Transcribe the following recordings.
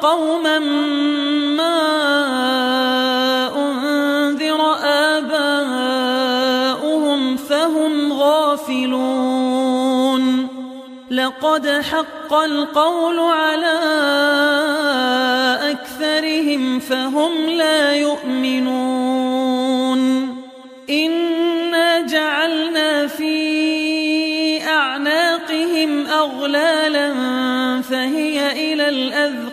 قوما ما أنذر آباؤهم فهم غافلون. لقد حق القول على أكثرهم فهم لا يؤمنون. إنا جعلنا في أعناقهم أغلالا فهي إلى الأذقان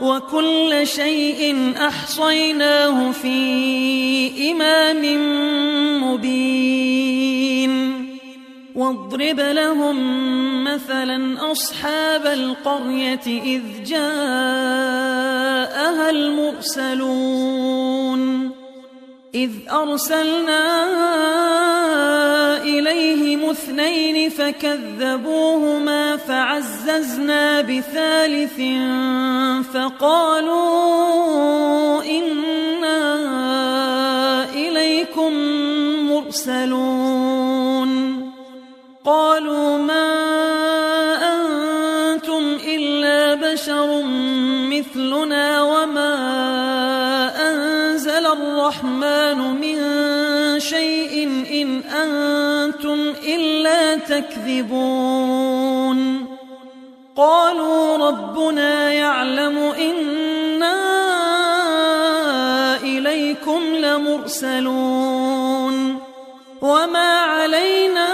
وكل شيء أحصيناه في إمام مبين. واضرب لهم مثلا أصحاب القرية إذ جاءها المرسلون. إذ أرسلنا إليهم اثنين فكذبوهما فعززنا بثالث فقالوا إنا إليكم مرسلون قالوا ما أنتم إلا بشر مثلنا الرحمن من شيء إن أنتم إلا تكذبون. قالوا ربنا يعلم إنا إليكم لمرسلون. وما علينا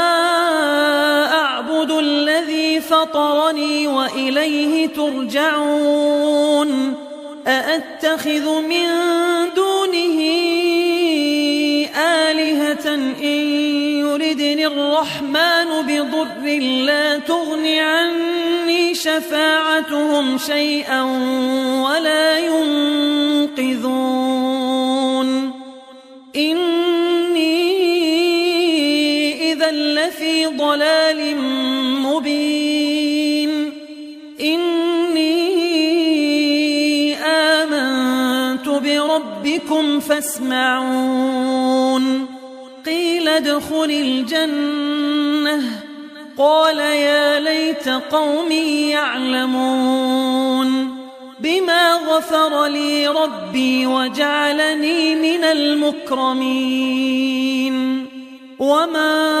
فطرني وإليه ترجعون. أأتخذ من دونه آلهة إن يردني الرحمن بضر لا تغن عني شفاعتهم شيئا ولا ينقذون. إني إذا لفي ضلال مبين. بربكم فاسمعون. قيل ادخل الجنة. قال يا ليت قومي يعلمون. بما غفر لي ربي وجعلني من المكرمين. وما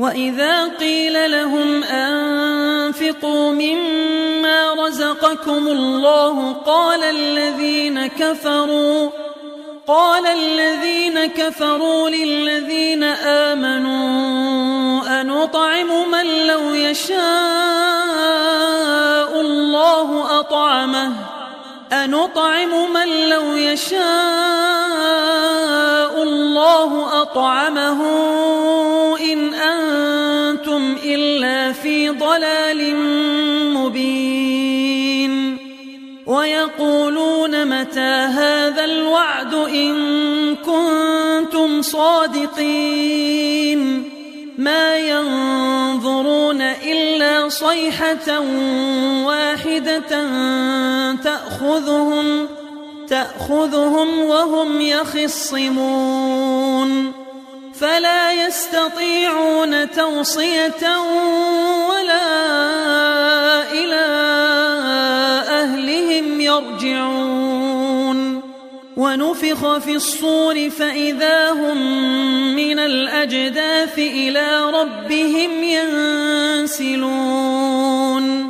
وإذا قيل لهم أنفقوا مما رزقكم الله قال الذين كفروا قال الذين كفروا للذين آمنوا أنطعم من لو يشاء الله أطعمه أنطعم من لو يشاء الله أطعمه إن أنتم إلا في ضلال مبين. ويقولون متى هذا الوعد إن كنتم صادقين. ما ينظرون إلا صيحة واحدة تأخذهم تأخذهم وهم يخصمون. فلا يستطيعون توصية ولا إلى أهلهم يرجعون. ونفخ في الصور فإذا هم من الأجداث إلى ربهم ينسلون.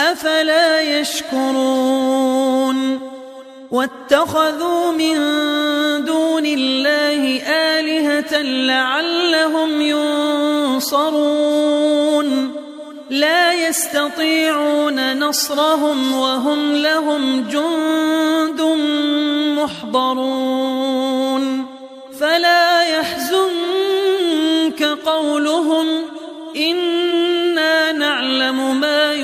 أفلا يشكرون واتخذوا من دون الله آلهة لعلهم ينصرون لا يستطيعون نصرهم وهم لهم جند محضرون فلا يحزنك